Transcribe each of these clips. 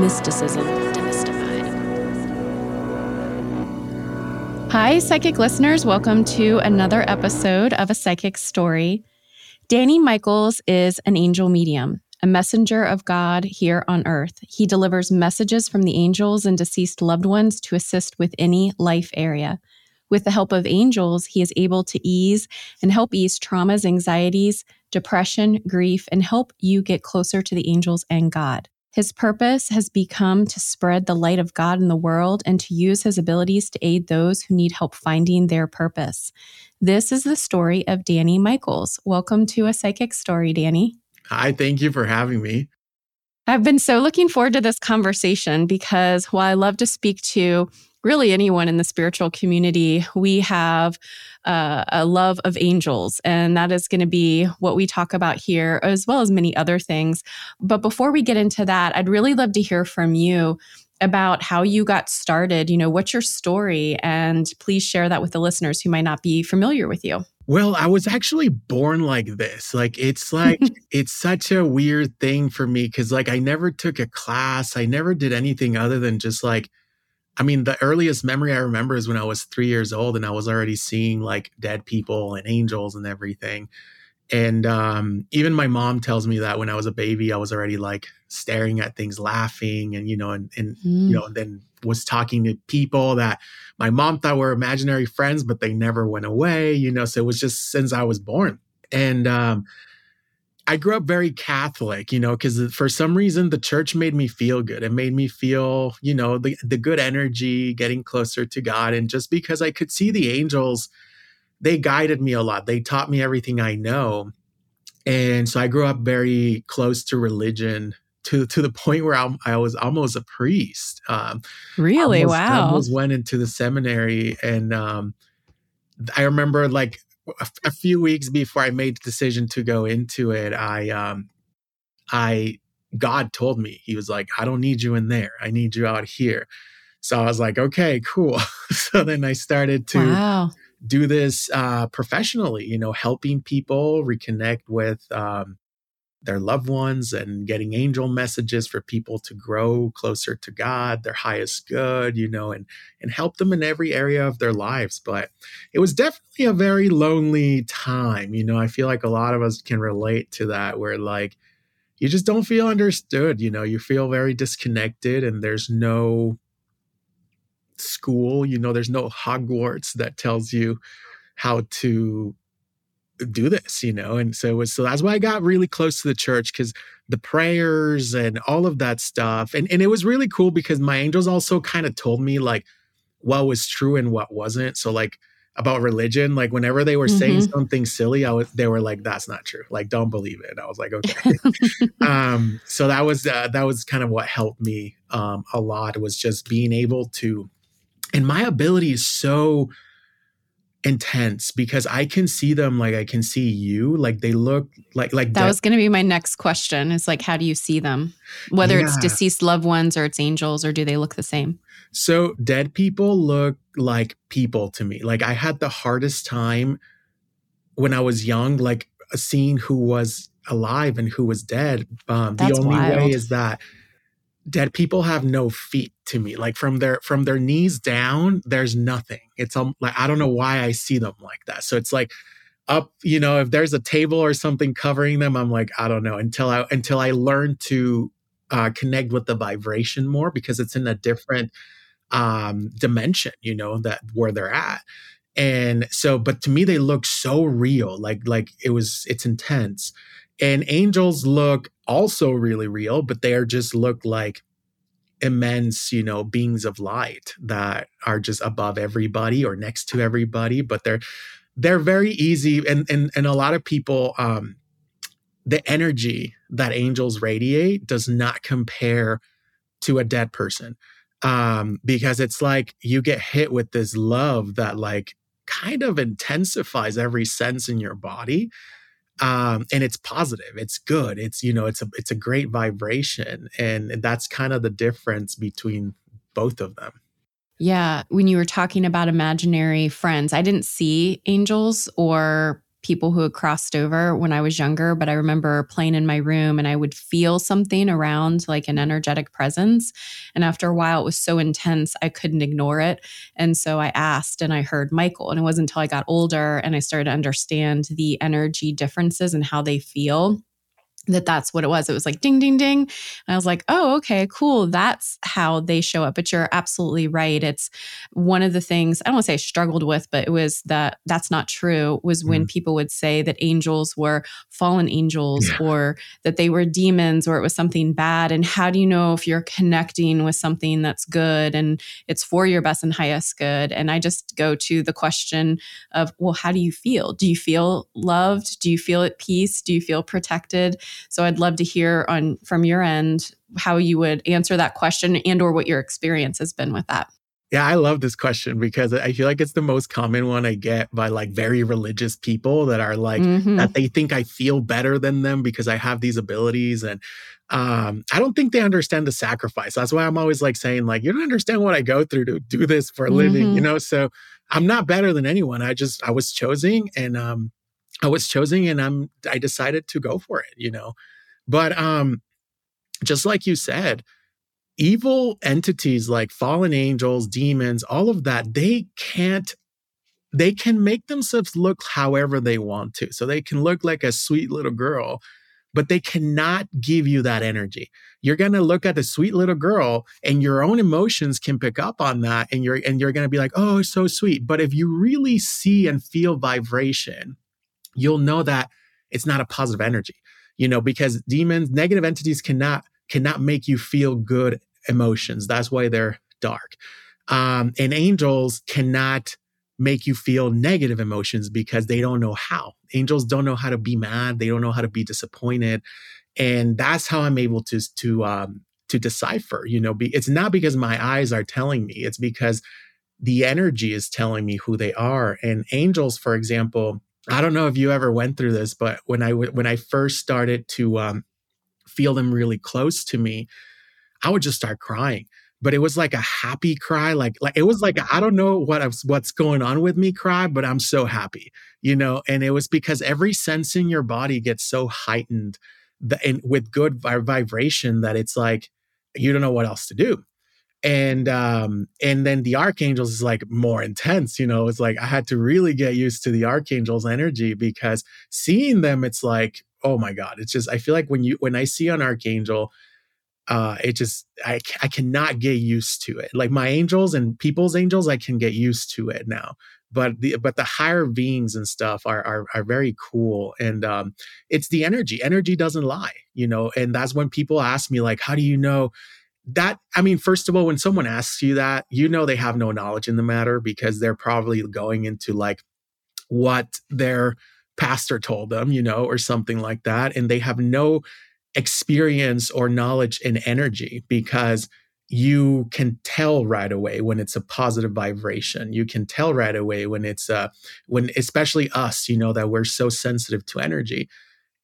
Mysticism demystified. Hi, psychic listeners. Welcome to another episode of A Psychic's Story. Dany Michaels is an angel medium, a messenger of God here on earth. He delivers messages from the angels and deceased loved ones to assist with any life area. With the help of angels, he is able to ease and help ease traumas, anxieties, depression, grief, and help you get closer to the angels and God. His purpose has become to spread the light of God in the world and to use his abilities to aid those who need help finding their purpose. This is the story of Dany Michaels. Welcome to a psychic story, Dany. Hi, thank you for having me. I've been so looking forward to this conversation because while I love to speak to really anyone in the spiritual community, we have uh, a love of angels. And that is going to be what we talk about here, as well as many other things. But before we get into that, I'd really love to hear from you about how you got started. You know, what's your story? And please share that with the listeners who might not be familiar with you. Well, I was actually born like this. Like, it's like, it's such a weird thing for me because, like, I never took a class, I never did anything other than just like, I mean, the earliest memory I remember is when I was three years old and I was already seeing like dead people and angels and everything. And um, even my mom tells me that when I was a baby, I was already like staring at things, laughing, and you know, and, and mm. you know, and then was talking to people that my mom thought were imaginary friends, but they never went away. You know, so it was just since I was born. And um, I grew up very Catholic, you know, because for some reason the church made me feel good. It made me feel, you know, the, the good energy, getting closer to God. And just because I could see the angels, they guided me a lot. They taught me everything I know. And so I grew up very close to religion to, to the point where I, I was almost a priest. Um, really? Almost, wow. almost went into the seminary. And um, I remember like a, few weeks before I made the decision to go into it, I um I God told me he was like, I don't need you in there. I need you out here. So I was like, okay, cool. so then I started to wow. do this uh, professionally, you know, helping people reconnect with um, their loved ones and getting angel messages for people to grow closer to God, their highest good, you know, and and help them in every area of their lives. But it was definitely a very lonely time. You know, I feel like a lot of us can relate to that where like you just don't feel understood, you know, you feel very disconnected and there's no school, you know, there's no Hogwarts that tells you how to do this, you know? And so it was, so that's why I got really close to the church because the prayers and all of that stuff. And, and it was really cool because my angels also kind of told me like what was true and what wasn't. So like about religion, like whenever they were mm-hmm. saying something silly, I was, they were like, that's not true. Like, don't believe it. And I was like, okay. um, so that was, uh, that was kind of what helped me um, a lot was just being able to, and my ability is so, intense because I can see them like I can see you. Like they look like like that was going to be my next question. Is like how do you see them? Whether yeah. it's deceased loved ones or it's angels or do they look the same? So dead people look like people to me. Like I had the hardest time when I was young, like seeing who was alive and who was dead. Um, the only wild. way is that dead people have no feet to me like from their from their knees down there's nothing. It's um, like i don't know why i see them like that. So it's like up you know if there's a table or something covering them i'm like i don't know until i until i learn to uh, connect with the vibration more because it's in a different um dimension you know that where they're at. And so but to me they look so real like like it was it's intense. And angels look also really real but they are just look like immense you know beings of light that are just above everybody or next to everybody but they're they're very easy and and and a lot of people um the energy that angels radiate does not compare to a dead person um because it's like you get hit with this love that like kind of intensifies every sense in your body um and it's positive it's good it's you know it's a it's a great vibration and that's kind of the difference between both of them. Yeah when you were talking about imaginary friends i didn't see angels or people who had crossed over when I was younger, but I remember playing in my room and I would feel something around like an energetic presence. And after a while, it was so intense, I couldn't ignore it. And so I asked and I heard Michael. And it wasn't until I got older and I started to understand the energy differences and how they feel that that's what it was. It was like ding, ding, ding. And I was like, oh, okay, cool. That's how they show up. But you're absolutely right. It's one of the things I don't want to say I struggled with, but it was that that's not true was when mm. people would say that angels were fallen angels yeah. or that they were demons or it was something bad. And how do you know if you're connecting with something that's good and it's for your best and highest good? And I just go to the question of, well, how do you feel? Do you feel loved? Do you feel at peace? Do you feel protected? So I'd love to hear on from your end how you would answer that question and or what your experience has been with that. Yeah, I love this question because I feel like it's the most common one I get by like very religious people that are like mm-hmm. that they think I feel better than them because I have these abilities and um I don't think they understand the sacrifice. That's why I'm always like saying like you don't understand what I go through to do this for a mm-hmm. living, you mm-hmm. know? So I'm not better than anyone. I just I was chosen and um I was chosen and I'm I decided to go for it, you know. But um just like you said, evil entities like fallen angels, demons, all of that, they can't they can make themselves look however they want to. So they can look like a sweet little girl, but they cannot give you that energy. You're going to look at the sweet little girl and your own emotions can pick up on that and you're and you're going to be like, "Oh, so sweet." But if you really see and feel vibration, you'll know that it's not a positive energy, you know, because demons, negative entities cannot cannot make you feel good emotions. That's why they're dark. Um, and angels cannot make you feel negative emotions because they don't know how. Angels don't know how to be mad. They don't know how to be disappointed, and that's how I'm able to to um, to decipher. You know, be, it's not because my eyes are telling me. It's because the energy is telling me who they are. And angels, for example, I don't know if you ever went through this, but when I when I first started to um, feel them really close to me, I would just start crying. But it was like a happy cry, like like it was like I don't know what I was, what's going on with me cry, but I'm so happy, you know. And it was because every sense in your body gets so heightened, that, and with good vibration that it's like you don't know what else to do and um and then the archangels is like more intense you know? It's like i had to really get used to the archangels energy because seeing them it's like oh my god it's just i feel like when you when i see an archangel uh it just i i cannot get used to it. Like my angels and people's angels i can get used to it now but the but the higher beings and stuff are are, are very cool and um it's the energy. Energy doesn't lie you know? And that's when people ask me like how do you know that i mean first of all when someone asks you that you know they have no knowledge in the matter because they're probably going into like what their pastor told them you know or something like that and they have no experience or knowledge in energy because you can tell right away when it's a positive vibration. You can tell right away when it's uh when especially us you know that we're so sensitive to energy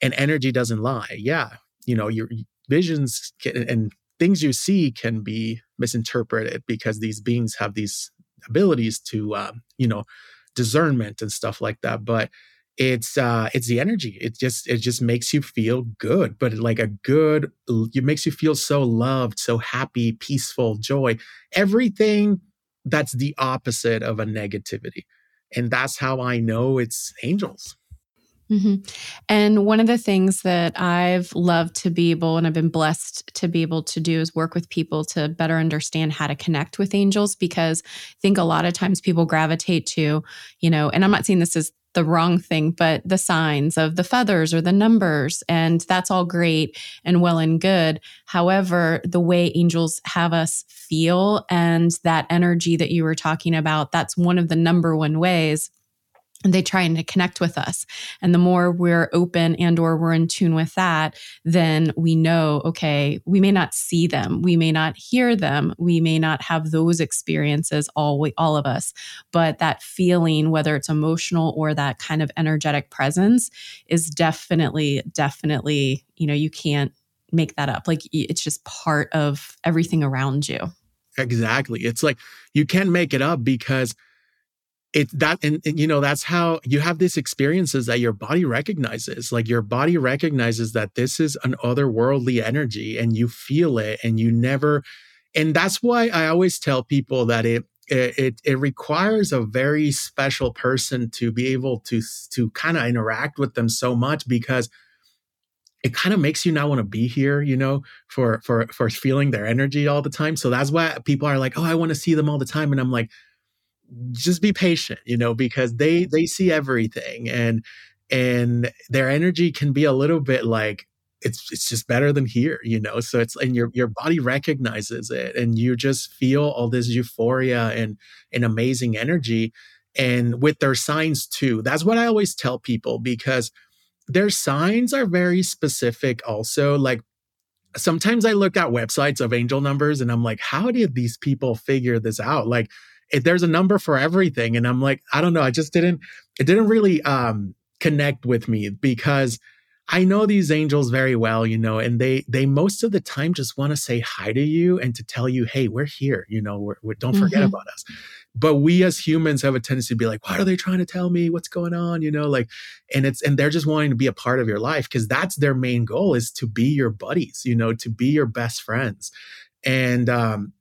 and energy doesn't lie. Yeah you know your visions and things you see can be misinterpreted because these beings have these abilities to, uh, you know, discernment and stuff like that. But it's uh it's the energy it just it just makes you feel good but like a good it makes you feel so loved so happy peaceful joy everything that's the opposite of a negativity and that's how i know it's angels Mm-hmm. And one of the things that I've loved to be able, and I've been blessed to be able to do, is work with people to better understand how to connect with angels. Because I think a lot of times people gravitate to, you know, and I'm not saying this is the wrong thing, but the signs of the feathers or the numbers. And that's all great and well and good. However, the way angels have us feel and that energy that you were talking about, that's one of the number one ways and they try and to connect with us. And the more we're open and or we're in tune with that then we know okay we may not see them. We may not hear them. We may not have those experiences all all of us. But that feeling whether it's emotional or that kind of energetic presence is definitely definitely you know you can't make that up. Like it's just part of everything around you. Exactly. It's like you can't make it up because it that and, and, you know that's how you have these experiences that your body recognizes like your body recognizes that this is an otherworldly energy and you feel it and you never and that's why i always tell people that it it, it requires a very special person to be able to to kind of interact with them so much because it kind of makes you not want to be here you know for for for feeling their energy all the time. So that's why people are like oh i want to see them all the time. And i'm like just be patient you know because they they see everything and and their energy can be a little bit like it's it's just better than here you know so it's and your your body recognizes it and you just feel all this euphoria and and amazing energy and with their signs too. That's what i always tell people because their signs are very specific also like sometimes i look at websites of angel numbers and i'm like how did these people figure this out? Like there's a number for everything and i'm like i don't know i just didn't it didn't really um connect with me because I know these angels very well, you know, and they they most of the time just want to say hi to you and to tell you, hey, we're here, you know, we're, we're, don't forget mm-hmm. about us. But we as humans have a tendency to be like, what are they trying to tell me? What's going on? You know, like, and it's and they're just wanting to be a part of your life because that's their main goal is to be your buddies, you know, to be your best friends. And um,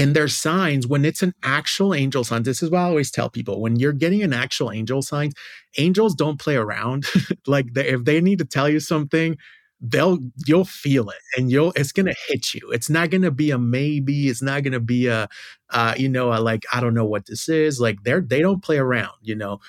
and there's signs when it's an actual angel sign. This is what I always tell people when you're getting an actual angel sign, angels don't play around. like they, if they need to tell you something, they'll you'll feel it and you'll it's gonna hit you. It's not gonna be a maybe. It's not gonna be a uh you know a like i don't know what this is. Like they're they don't play around you know?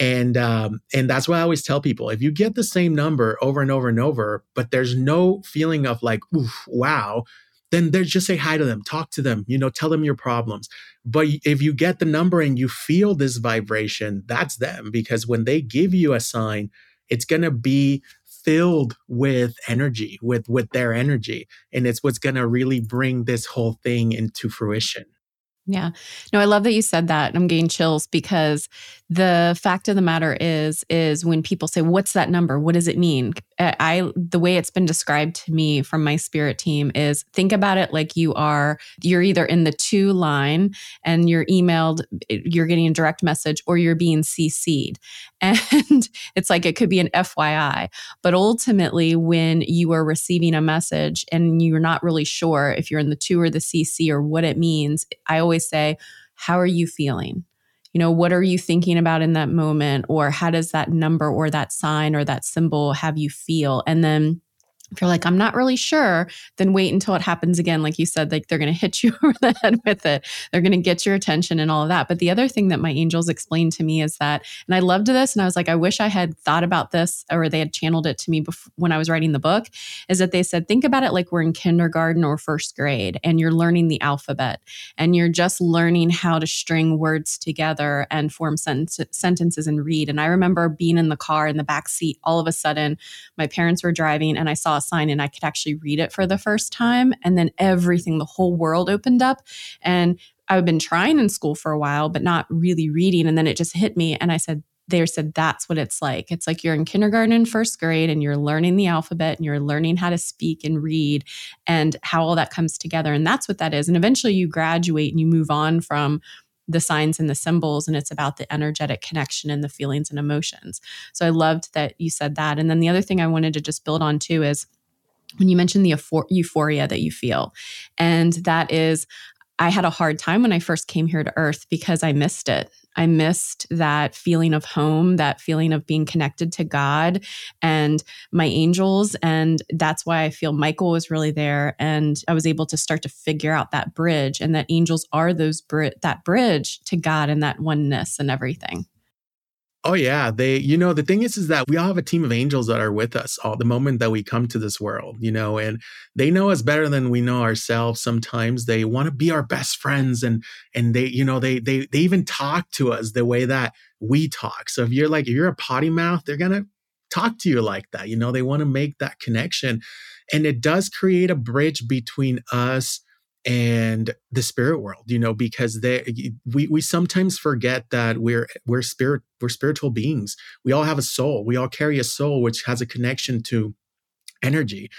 And um and that's why i always tell people. If you get the same number over and over and over but there's no feeling of like wow then there's just say hi to them, talk to them, you know, tell them your problems. But if you get the number and you feel this vibration, that's them because when they give you a sign, it's going to be filled with energy, with with their energy, and it's what's going to really bring this whole thing into fruition. Yeah. No, I love that you said that. I'm getting chills because the fact of the matter is is when people say what's that number? What does it mean? I the way it's been described to me from my spirit team is think about it like you are you're either in the two line and you're emailed eh, you're getting a direct message or you're being CC'd. And it's like it could be an FYI. But ultimately when you are receiving a message and you're not really sure if you're in the two or the CC or what it means, I always say, how are you feeling? you know what are you thinking about in that moment or how does that number or that sign or that symbol have you feel and then if you're like, I'm not really sure, then wait until it happens again. Like you said, like they're going to hit you over the head with it. They're going to get your attention and all of that. But the other thing that my angels explained to me is that, and I loved this, and I was like, I wish I had thought about this or they had channeled it to me before, when I was writing the book, is that they said, think about it like we're in kindergarten or first grade and you're learning the alphabet and you're just learning how to string words together and form sen- sentences and read. And I remember being in the car in the back seat, all of a sudden, my parents were driving and I saw sign and I could actually read it for the first time. And then everything, the whole world opened up. And I've been trying in school for a while, but not really reading. And then it just hit me. And I said, they said that's what it's like. It's like you're in kindergarten and first grade and you're learning the alphabet and you're learning how to speak and read and how all that comes together. And that's what that is. And eventually you graduate and you move on from the signs and the symbols and it's about the energetic connection and the feelings and emotions. So I loved that you said that. And then the other thing I wanted to just build on too is when you mentioned the euphoria that you feel. And that is, I had a hard time when I first came here to Earth because I missed it. I missed that feeling of home, that feeling of being connected to God and my angels. And that's why I feel Michael was really there. And I was able to start to figure out that bridge and that angels are those bri- that bridge to God and that oneness and everything. Oh yeah, they you know the thing is is that we all have a team of angels that are with us all the moment that we come to this world, you know, and they know us better than we know ourselves. Sometimes they want to be our best friends and and they you know they they they even talk to us the way that we talk. So if you're like if you're a potty mouth, they're going to talk to you like that. You know, they want to make that connection. And it does create a bridge between us and the spirit world you know because they we we sometimes forget that we're we're spirit we're spiritual beings. We all have a soul. We all carry a soul which has a connection to energy.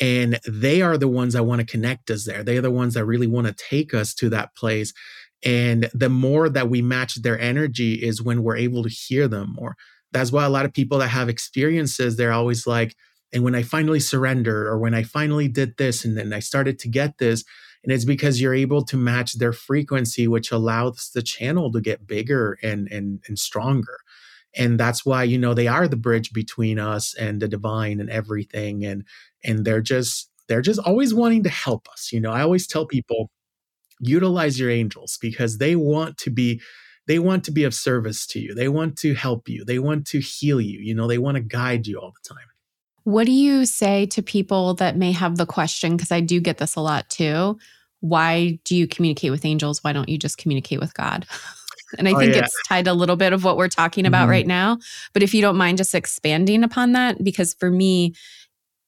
And they are the ones that want to connect us there. They are the ones that really want to take us to that place. And the more that we match their energy is when we're able to hear them more. That's why a lot of people that have experiences they're always like and when i finally surrendered or when i finally did this and then i started to get this and it's because you're able to match their frequency, which allows the channel to get bigger and, and, and stronger. And that's why, you know, they are the bridge between us and the divine and everything. And, and they're just, they're just always wanting to help us. You know, I always tell people, utilize your angels because they want to be they want to be of service to you they want to help you they want to heal you you know they want to guide you all the time what do you say to people that may have the question? Because I do get this a lot too. Why do you communicate with angels? Why don't you just communicate with God? And I oh, think yeah. it's tied a little bit of what we're talking about mm-hmm. right now. But if you don't mind just expanding upon that, because for me,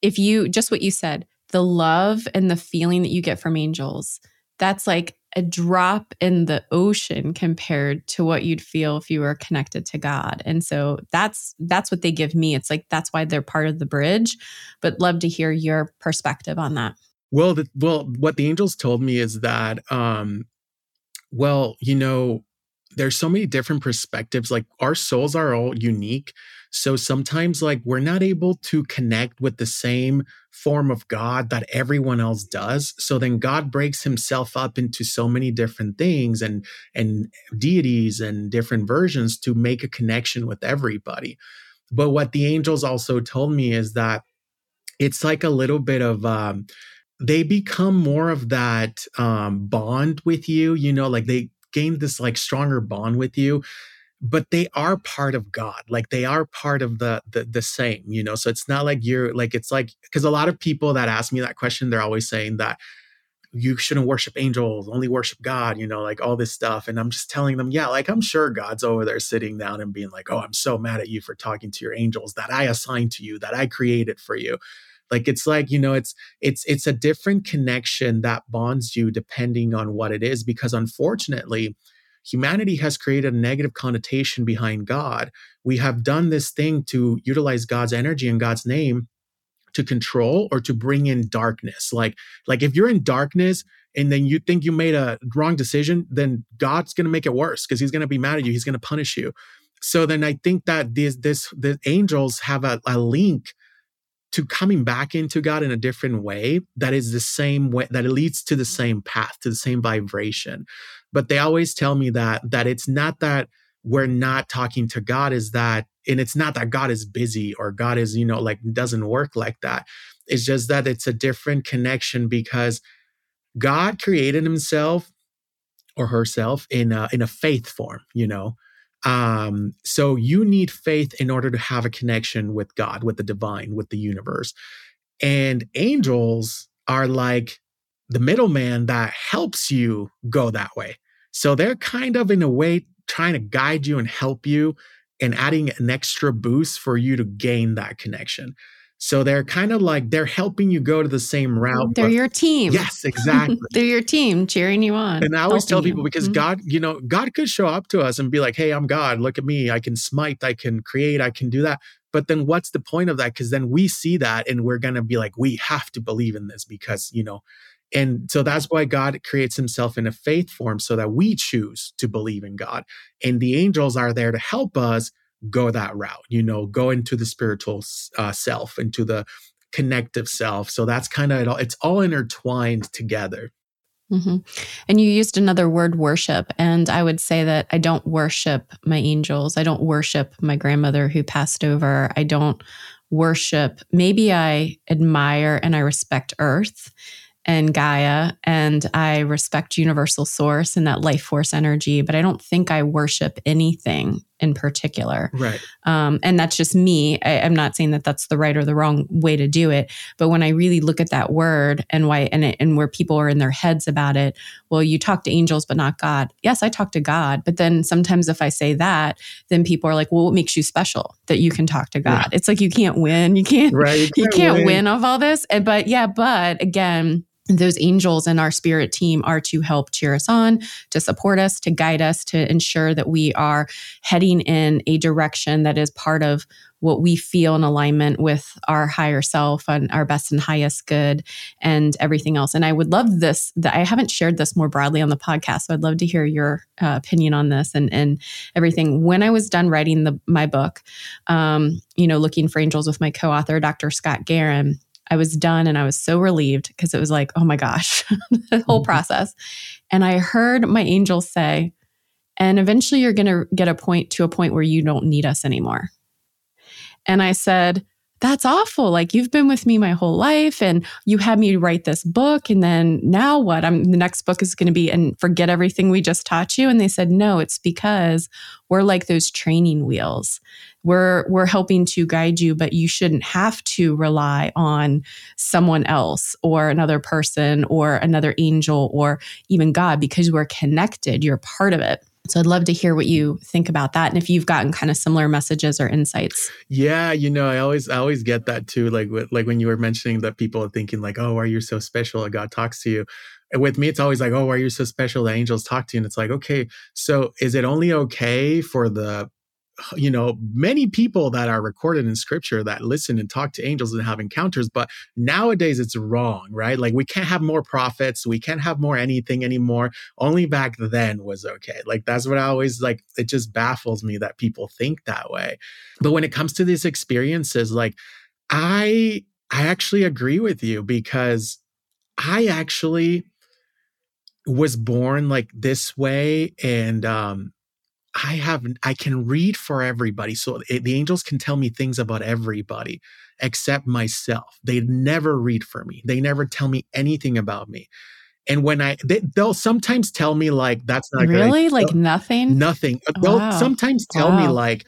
if you just what you said, the love and the feeling that you get from angels, that's like a drop in the ocean compared to what you'd feel if you were connected to God. And so that's that's what they give me. It's like that's why they're part of the bridge, but love to hear your perspective on that. Well, the, well, what the angels told me is that um well, you know, there's so many different perspectives like our souls are all unique so sometimes like we're not able to connect with the same form of god that everyone else does. So then god breaks himself up into so many different things and and deities and different versions to make a connection with everybody. But what the angels also told me is that it's like a little bit of um they become more of that um, bond with you you know like they gained this like stronger bond with you but they are part of god like they are part of the the, the same you know? So it's not like you're like it's like because a lot of people that ask me that question they're always saying that you shouldn't worship angels only worship god you know like all this stuff and i'm just telling them yeah like i'm sure god's over there sitting down and being like oh i'm so mad at you for talking to your angels that i assigned to you that i created for you like it's like you know it's it's it's a different connection that bonds you depending on what it is because unfortunately humanity has created a negative connotation behind god. We have done this thing to utilize god's energy and god's name to control or to bring in darkness. Like like if you're in darkness and then you think you made a wrong decision then god's to make it worse because he's to be mad at you. He's to punish you. So then i think that these this the angels have a, a link to coming back into God in a different way that is the same way that it leads to the same path, to the same vibration. But they always tell me that that it's not that we're not talking to God, is that and it's not that God is busy or God is, you know, like doesn't work like that. It's just that it's a different connection because God created himself or herself in a, in a faith form, you know. Um, so you need faith in order to have a connection with God, with the divine, with the universe. And angels are like the middleman that helps you go that way. So they're kind of, in a way, trying to guide you and help you and adding an extra boost for you to gain that connection. So they're kind of like they're helping you go to the same route. They're your team. Yes, exactly. they're your team cheering you on. And I always tell people you. because mm-hmm. God, you know, God could show up to us and be like, "Hey, I'm God. Look at me. I can smite. I can create. I can do that." But then what's the point of that? Because then we see that and we're going to be like, we have to believe in this because, you know, And so that's why God creates himself in a faith form so that we choose to believe in God. And the angels are there to help us go that route, you know, go into the spiritual uh, self, into the connective self. So that's kind of it all, it's all intertwined together. Mm-hmm. And you used another word, worship. And I would say that I don't worship my angels. I don't worship my grandmother who passed over. I don't worship. Maybe I admire and I respect Earth and Gaia, and I respect Universal Source and that life force energy, but I don't think I worship anything in particular. Right. Um, and that's just me. I, am not saying that that's the right or the wrong way to do it, but when I really look at that word and why and it, and where people are in their heads about it, well, you talk to angels but not God. Yes, I talk to God, but then sometimes if I say that, then people are like, "Well, what makes you special that you can talk to God?" It's like you can't win. You can't. Right. You can't, you can't win. win of all this. But yeah, but again those angels in our spirit team are to help cheer us on, to support us, to guide us, to ensure that we are heading in a direction that is part of what we feel in alignment with our higher self and our best and highest good and everything else. And I would love this that I haven't shared this more broadly on the podcast. So I'd love to hear your uh, opinion on this and, and everything. When I was done writing the, my book, um, you know, Looking for Angels with my co-author, Dr. Scott Guarino, I was done and I was so relieved because it was like, oh my gosh, the whole mm-hmm. process. And I heard my angels say, and eventually you're going to get a point to a point where you don't need us anymore. And I said, that's awful. Like you've been with me my whole life and you had me write this book. And then now what? I'm the next book is going to be and forget everything we just taught you. And they said, no, it's because we're like those training wheels. We're we're helping to guide you, but you shouldn't have to rely on someone else or another person or another angel or even God because we're connected. You're part of it. So I'd love to hear what you think about that and if you've gotten kind of similar messages or insights. Yeah, you know, I always I always get that too like like when you were mentioning that people are thinking like, "Oh, are you so special that God talks to you?" And with me it's always like, "Oh, are you so special that angels talk to you?" And it's like, "Okay, so is it only okay for the you know, many people that are recorded in scripture that listen and talk to angels and have encounters, but nowadays it's wrong, right? Like we can't have more prophets, we can't have more anything anymore. Only back then was okay. Like that's what I always like, it just baffles me that people think that way. But when it comes to these experiences, like I I actually agree with you because I actually was born like this way and um I have I can read for everybody. So it, the angels can tell me things about everybody except myself. They never read for me. They never tell me anything about me. And when I they, will sometimes tell me like that's not really like nothing. Nothing. Uh, they'll wow. sometimes tell wow. me like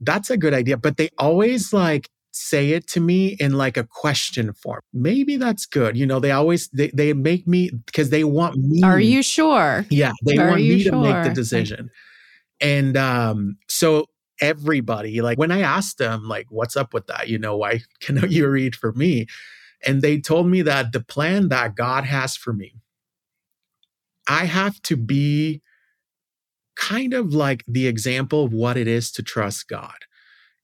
that's a good idea, but they always like say it to me in like a question form. Maybe that's good. You know, they always they, they make me because they want me. Are you sure? Yeah, they Are want me sure? to make the decision. And um, so everybody, like when I asked them, like, what's up with that? You know, why can you read for me? And they told me that the plan that God has for me, I have to be kind of like the example of what it is to trust God.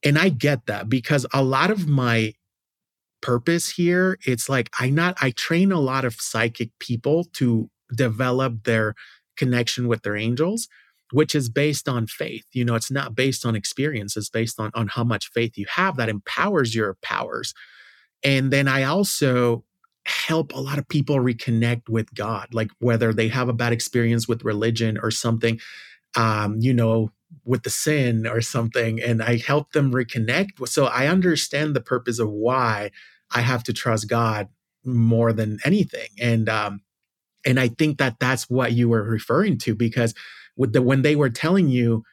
And I get that because a lot of my purpose here, it's like I not I train a lot of psychic people to develop their connection with their angels which is based on faith. You know, it's not based on experience, it's based on, on how much faith you have that empowers your powers. And then I also help a lot of people reconnect with God, like whether they have a bad experience with religion or something, um, you know, with the sin or something, and I help them reconnect. So I understand the purpose of why I have to trust God more than anything. And um, and I think that that's what you were referring to because with the when they were telling you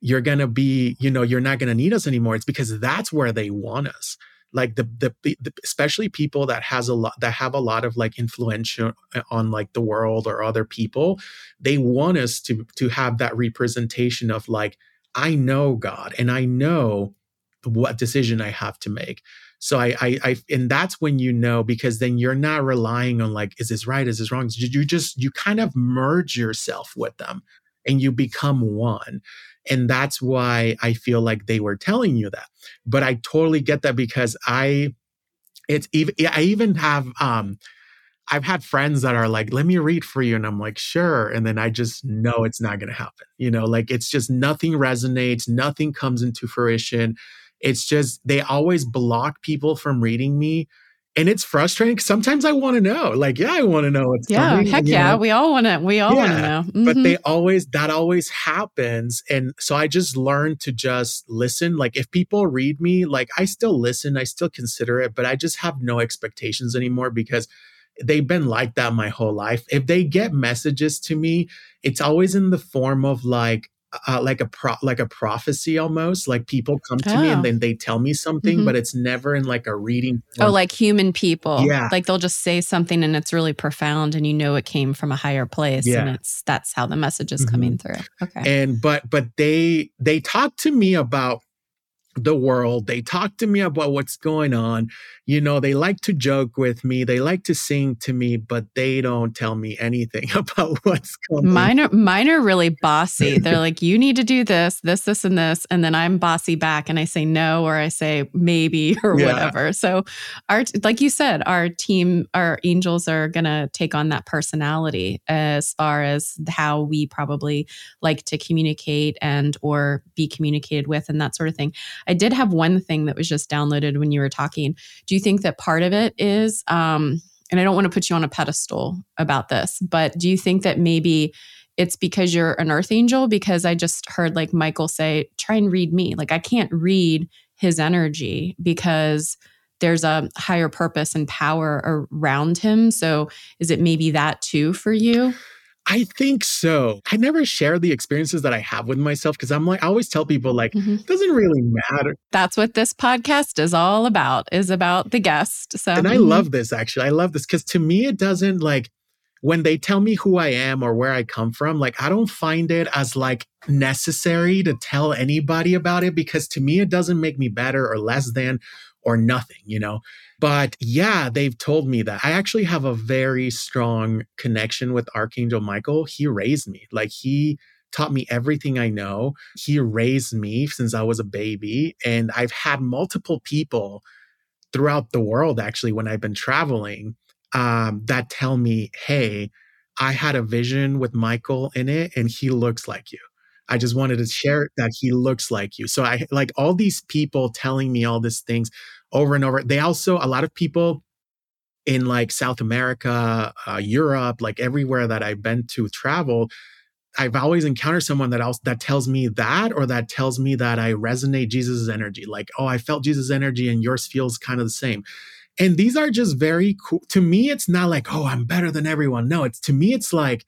you're going to be you know you're not going to need us anymore it's because that's where they want us like the, the, the especially people that has a lot that have a lot of like influence uh, on like the world or other people they want us to to have that representation of like i know god and i know what decision i have to make so I, I, I, and that's when you know because then you're not relying on like, is this right? Is this wrong? You just, you kind of merge yourself with them and you become one. And that's why I feel like they were telling you that. But I totally get that because I, it's even, I even have, um, I've had friends that are like, let me read for you. And I'm like, sure. And then I just know it's not going to happen. You know, like it's just nothing resonates, nothing comes into fruition. It's just, they always block people from reading me and it's frustrating sometimes i want to know like yeah i want to know what's going. yeah coming, heck yeah know? we all want to we all yeah, want to know mm-hmm. but they always that always happens and so i just learned to just listen like if people read me like i still listen i still consider it but i just have no expectations anymore because they've been like that my whole life if they get messages to me it's always in the form of like uh, like a pro like a prophecy almost like people come to oh. me and oh. then they tell me something mm-hmm. but it's never in like a reading oh, form. oh like human people yeah like they'll just say something and it's really profound and you know it came from a higher place yeah. and it's that's how the message is mm-hmm. coming through okay and but but they they talk to me about the world. They talk to me about what's going on. You know, they like to joke with me. They like to sing to me, but they don't tell me anything about what's going on. Mine are, mine are really bossy. They're like, you need to do this, this, this, and this. And then I'm bossy back and I say no, or I say maybe or yeah. whatever. So our, like you said, our team, our angels are going to take on that personality as far as how we probably like to communicate and or be communicated with and that sort of thing. I did have one thing that was just downloaded when you were talking. Do you think that part of it is, um, and I don't want to put you on a pedestal about this, but do you think that maybe it's because you're an earth angel? Because I just heard like Michael say, try and read me. Like I can't read his energy because there's a higher purpose and power around him. So is it maybe that too for you? I think so. I never share the experiences that I have with myself because I'm like, I always tell people, like, mm-hmm. it doesn't really matter. That's what this podcast is all about, is about the guest. So, and I mm-hmm. love this actually. I love this because to me, it doesn't like, when they tell me who I am or where I come from, like I don't find it as like necessary to tell anybody about it because to me it doesn't make me better or less than or nothing, you know. But yeah, they've told me that. I actually have a very strong connection with Archangel Michael. He raised me. Like he taught me everything I know. He raised me since I was a baby. And I've had multiple people throughout the world, actually, when I've been traveling, um, that tell me, hey, I had a vision with Michael in it, and he looks like you. I just wanted to share that he looks like you. So I like all these people telling me all these things over and over. They also, a lot of people in like South America, uh, Europe, like everywhere that I've been to travel, I've always encountered someone that else that tells me that or that tells me that I resonate Jesus' energy. Like, oh, I felt Jesus' energy and yours feels kind of the same. And these are just very cool. To me, it's not like, oh, I'm better than everyone. No, it's to me, it's like,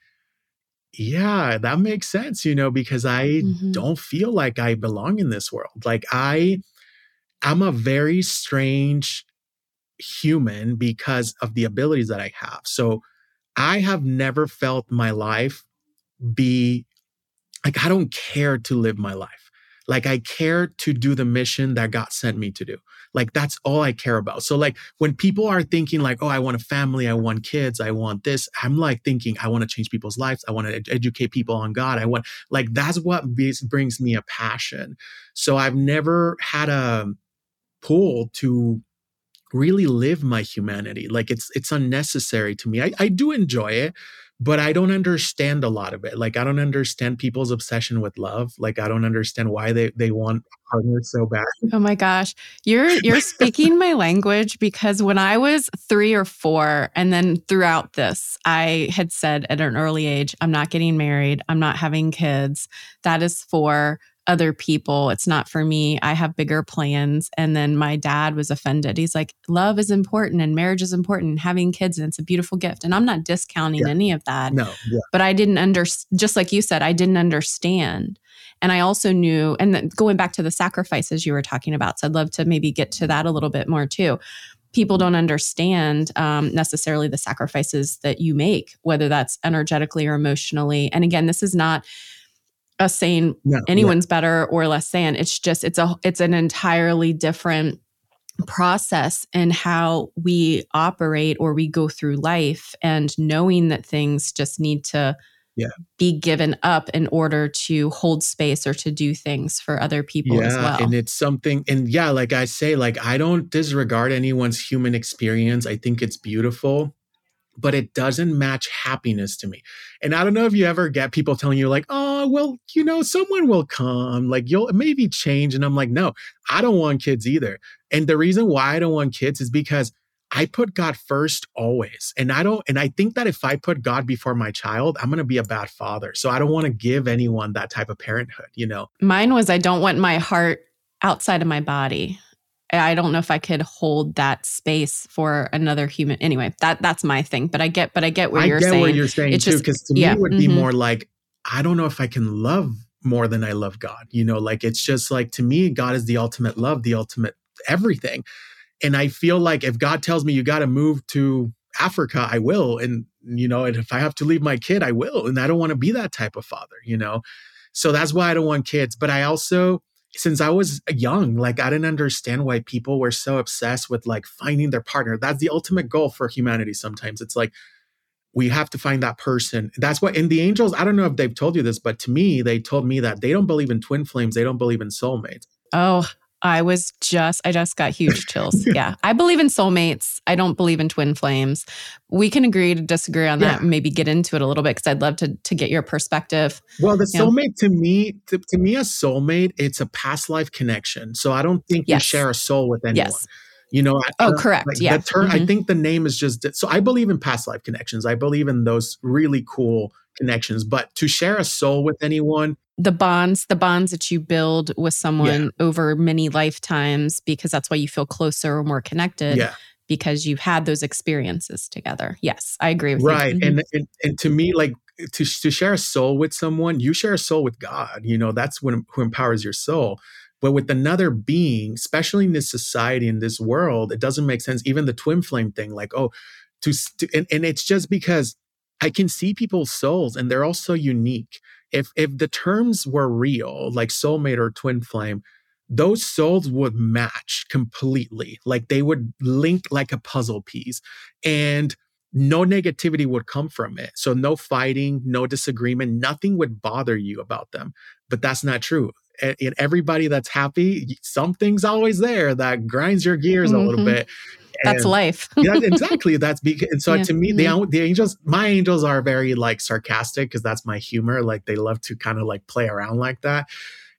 yeah, that makes sense, you know, because I mm-hmm. don't feel like I belong in this world. Like I I'm a very strange human because of the abilities that I have. So I have never felt my life be like I don't care to live my life. Like I care to do the mission that God sent me to do. Like that's all I care about. So like when people are thinking like, oh, I want a family, I want kids, I want this, I'm like thinking I want to change people's lives. I want to ed- educate people on God. I want like that's what be- brings me a passion. So I've never had a pull to really live my humanity. Like it's it's unnecessary to me. I, I do enjoy it, but I don't understand a lot of it. Like I don't understand people's obsession with love. Like I don't understand why they they want a partner so bad. Oh my gosh. You're you're speaking my language because when I was 3 or 4 and then throughout this I had said at an early age I'm not getting married, I'm not having kids. That is for other people. It's not for me. I have bigger plans. And then my dad was offended. He's like, love is important and marriage is important, and having kids, and it's a beautiful gift. And I'm not discounting yeah. any of that. No. Yeah. But I didn't understand, just like you said, I didn't understand. And I also knew, and then going back to the sacrifices you were talking about, so I'd love to maybe get to that a little bit more too people don't understand um, necessarily the sacrifices that you make, whether that's energetically or emotionally. And again, this is not us saying no, anyone's yeah. better or less than. It's just it's a it's an entirely different process in how we operate or we go through life and knowing that things just need to yeah. be given up in order to hold space or to do things for other people yeah, as well. And it's something, and yeah, like I say, like I don't disregard anyone's human experience. I think it's beautiful but it doesn't match happiness to me. And I don't know if you ever get people telling you like, "Oh, well, you know, someone will come, like you'll maybe change." And I'm like, "No, I don't want kids either." And the reason why I don't want kids is because I put God first always. And I don't and I think that if I put God before my child, I'm going to be a bad father. So I don't want to give anyone that type of parenthood, you know. Mine was I don't want my heart outside of my body. I don't know if I could hold that space for another human. Anyway, that that's my thing. But I get, but I get what I you're get saying. what you're saying It's too, because to yeah, me it would mhm. be more like I don't know if I can love more than I love God. You know, like it's just like to me, God is the ultimate love, the ultimate everything. And I feel like if God tells me you got to move to Africa, I will. And you know, and if I have to leave my kid, I will. And I don't want to be that type of father. You know, so that's why I don't want kids. But I also since I was young, like I didn't understand why people were so obsessed with like finding their partner. That's the ultimate goal for humanity. Sometimes it's like we have to find that person. That's what in the angels, I don't know if they've told you this, but to me, they told me that they don't believe in twin flames, they don't believe in soulmates. Oh, I was just, I just got huge chills. yeah. I believe in soulmates. I don't believe in twin flames. We can agree to disagree on that Yeah. and maybe get into it a little bit because I'd love to, to get your perspective. Well, the soulmate to me, to, to me, a soulmate, it's a past life connection. So I don't think Yes. you share a soul with anyone. Yes. You know, I- Oh, correct. like, yeah. The term, I Mhm. think the name is just so I believe in past life connections. I believe in those really cool connections. But to share a soul with anyone, the bonds, the bonds that you build with someone over many lifetimes, because that's why you feel closer or more connected yeah, because you've had those experiences together. Yes, I agree with right. you. Mhm. And, and and to me, like to to share a soul with someone, you share a soul with God. You know, that's when who empowers your soul. But with another being, especially in this society, in this world, it doesn't make sense. Even the twin flame thing, like, oh, to, to and, and it's just because I can see people's souls and they're all so unique. If if the terms were real, like soulmate or twin flame, those souls would match completely. Like they would link like a puzzle piece. And no negativity would come from it. So no fighting, no disagreement, nothing would bother you about them. But that's not true. And and everybody that's happy, something's always there that grinds your gears a little Mhm. bit. that's life. yeah, exactly. That's because and so Yeah. to me, the the angels, my angels are very like sarcastic because that's my humor. Like they love to kind of like play around like that.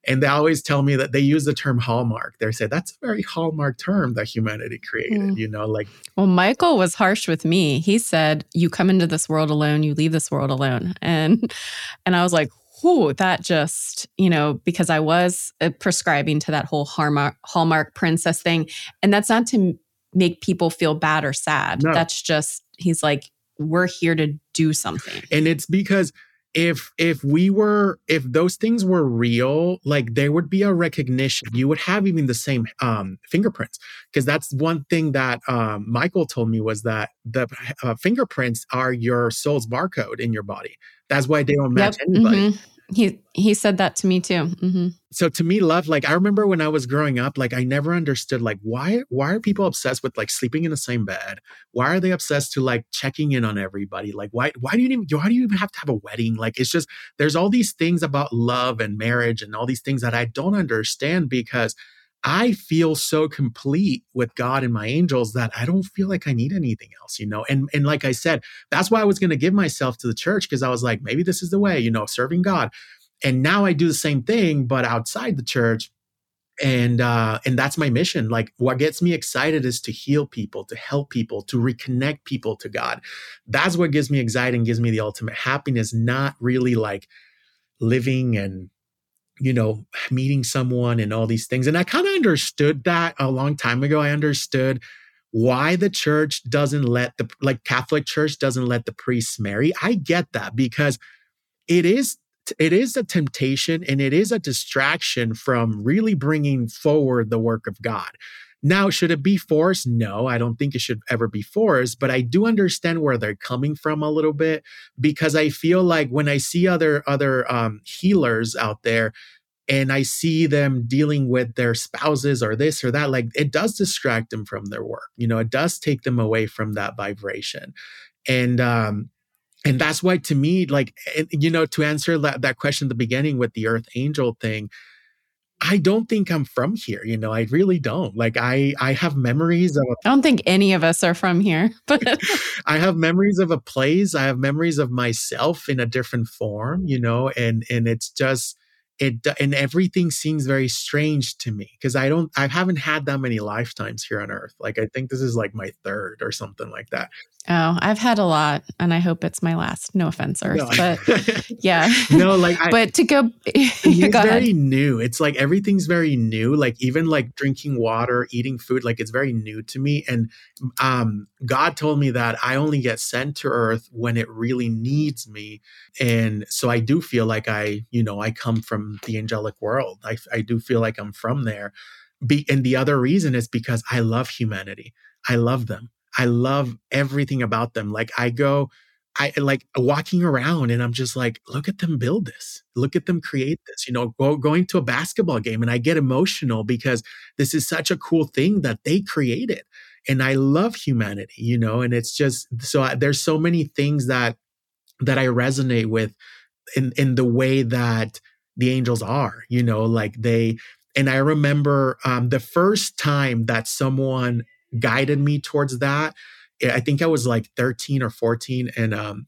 And they always tell me that they use the term hallmark. They say that's a very hallmark term that humanity created. Mm. You know, like Well, Michael was harsh with me. He said, "You come into this world alone, you leave this world alone." And and I was like, "Whoo, that just, you know, because I was uh, prescribing to that whole hallmark hallmark princess thing, and that's not to make people feel bad or sad. No. That's just he's like, "We're here to do something." and it's because if if we were if those things were real like there would be a recognition you would have even the same um fingerprints because that's one thing that um michael told me was that the uh, fingerprints are your soul's barcode in your body that's why they don't match anybody mhm. He he said that to me too. hmm so to me love like i remember when i was growing up like i never understood like why why are people obsessed with like sleeping in the same bed? Why are they obsessed to like checking in on everybody? Like why why do you even why do you even have to have a wedding? Like it's just there's all these things about love and marriage and all these things that i don't understand because i feel so complete with god and my angels that i don't feel like i need anything else you know? And and like i said that's why i was going to give myself to the church because i was like maybe this is the way you know serving god. And now i do the same thing but outside the church and uh and that's my mission. Like what gets me excited is to heal people to help people to reconnect people to god. That's what gives me excited and gives me the ultimate happiness not really like living and you know meeting someone and all these things. And i kind of understood that a long time ago. I understood why the church doesn't let the like catholic church doesn't let the priests marry. I get that because it is it is a temptation and it is a distraction from really bringing forward the work of God. Now, should it be forced? No, I don't think it should ever be forced, but I do understand where they're coming from a little bit because I feel like when I see other other um, healers out there and I see them dealing with their spouses or this or that, like it does distract them from their work. You know, it does take them away from that vibration. And um, and that's why to me like you know to answer that, that question at the beginning with the earth angel thing I don't think I'm from here. You know, I really don't. Like I I have memories of I don't think any of us are from here, but I have memories of a place. I have memories of myself in a different form, you know, and and it's just it and everything seems very strange to me because I don't I haven't had that many lifetimes here on earth. Like I think this is like my third or something like that. Oh, I've had a lot and I hope it's my last. No offense, Earth. No. But yeah. no, like I, But to go it's go very ahead. new. It's like everything's very new. Like even like drinking water, eating food, like it's very new to me. And um God told me that I only get sent to earth when it really needs me. And so I do feel like I, you know, I come from the angelic world. I I do feel like I'm from there. Be, and the other reason is because I love humanity. I love them. I love everything about them. Like I go, I like walking around and I'm just like, look at them build this. Look at them create this. You know, go, going to a basketball game and I get emotional because this is such a cool thing that they created. And I love humanity, you know, and it's just so I, there's so many things that that I resonate with in in the way that the angels are, you know, like they and I remember um, the first time that someone guided me towards that. I think I was like 13 or 14 and um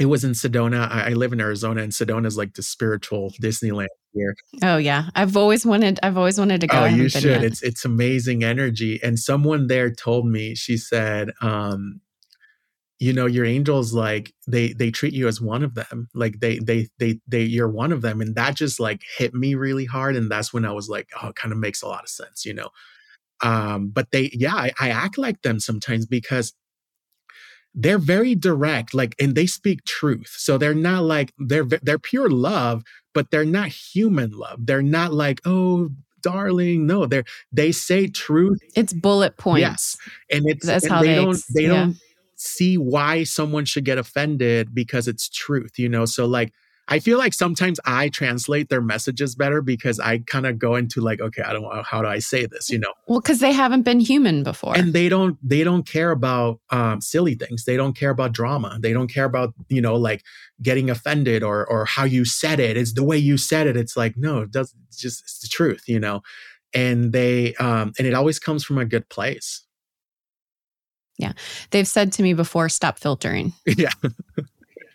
it was in Sedona. I, I live in Arizona and Sedona is like the spiritual Disneyland here. Oh yeah. I've always wanted I've always wanted to go. Oh, you should. It's it's amazing energy. And someone there told me, she said, um, you know, your angels like they they treat you as one of them. Like they they they they you're one of them. And that just like hit me really hard. And that's when I was like, oh, it kind of makes a lot of sense, you know. Um, but they, yeah, I, I act like them sometimes because they're very direct, like, and they speak truth. So they're not like they're they're pure love, but they're not human love. They're not like, oh, darling. No, they're they say truth. It's bullet points. Yes, and it's that's and how they, they don't they yeah. don't see why someone should get offended because it's truth. You know, so like I feel like sometimes I translate their messages better because I kind of go into like, okay, I don't know how do I say this, you know? Well, because they haven't been human before, and they don't they don't care about um, silly things. They don't care about drama. They don't care about you know like getting offended or or how you said it. It's the way you said it. It's like no, it does it's just it's the truth, you know. And they um, and it always comes from a good place. Yeah, they've said to me before, stop filtering. Yeah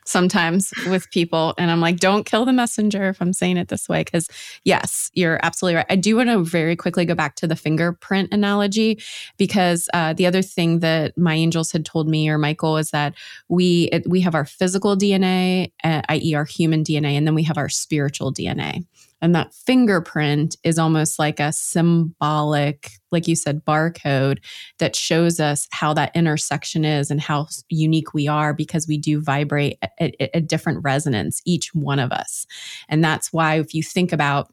sometimes with people. And I'm like, don't kill the messenger if I'm saying it this way. Because, yes, you're absolutely right. I do want to very quickly go back to the fingerprint analogy because uh, the other thing that my angels had told me or Michael is that we it, we have our physical DNA, uh, i.e., our human DNA, and then we have our spiritual DNA. And that fingerprint is almost like a symbolic, like you said, barcode that shows us how that intersection is and how unique we are because we do vibrate a, a different resonance, each one of us. And that's why, if you think about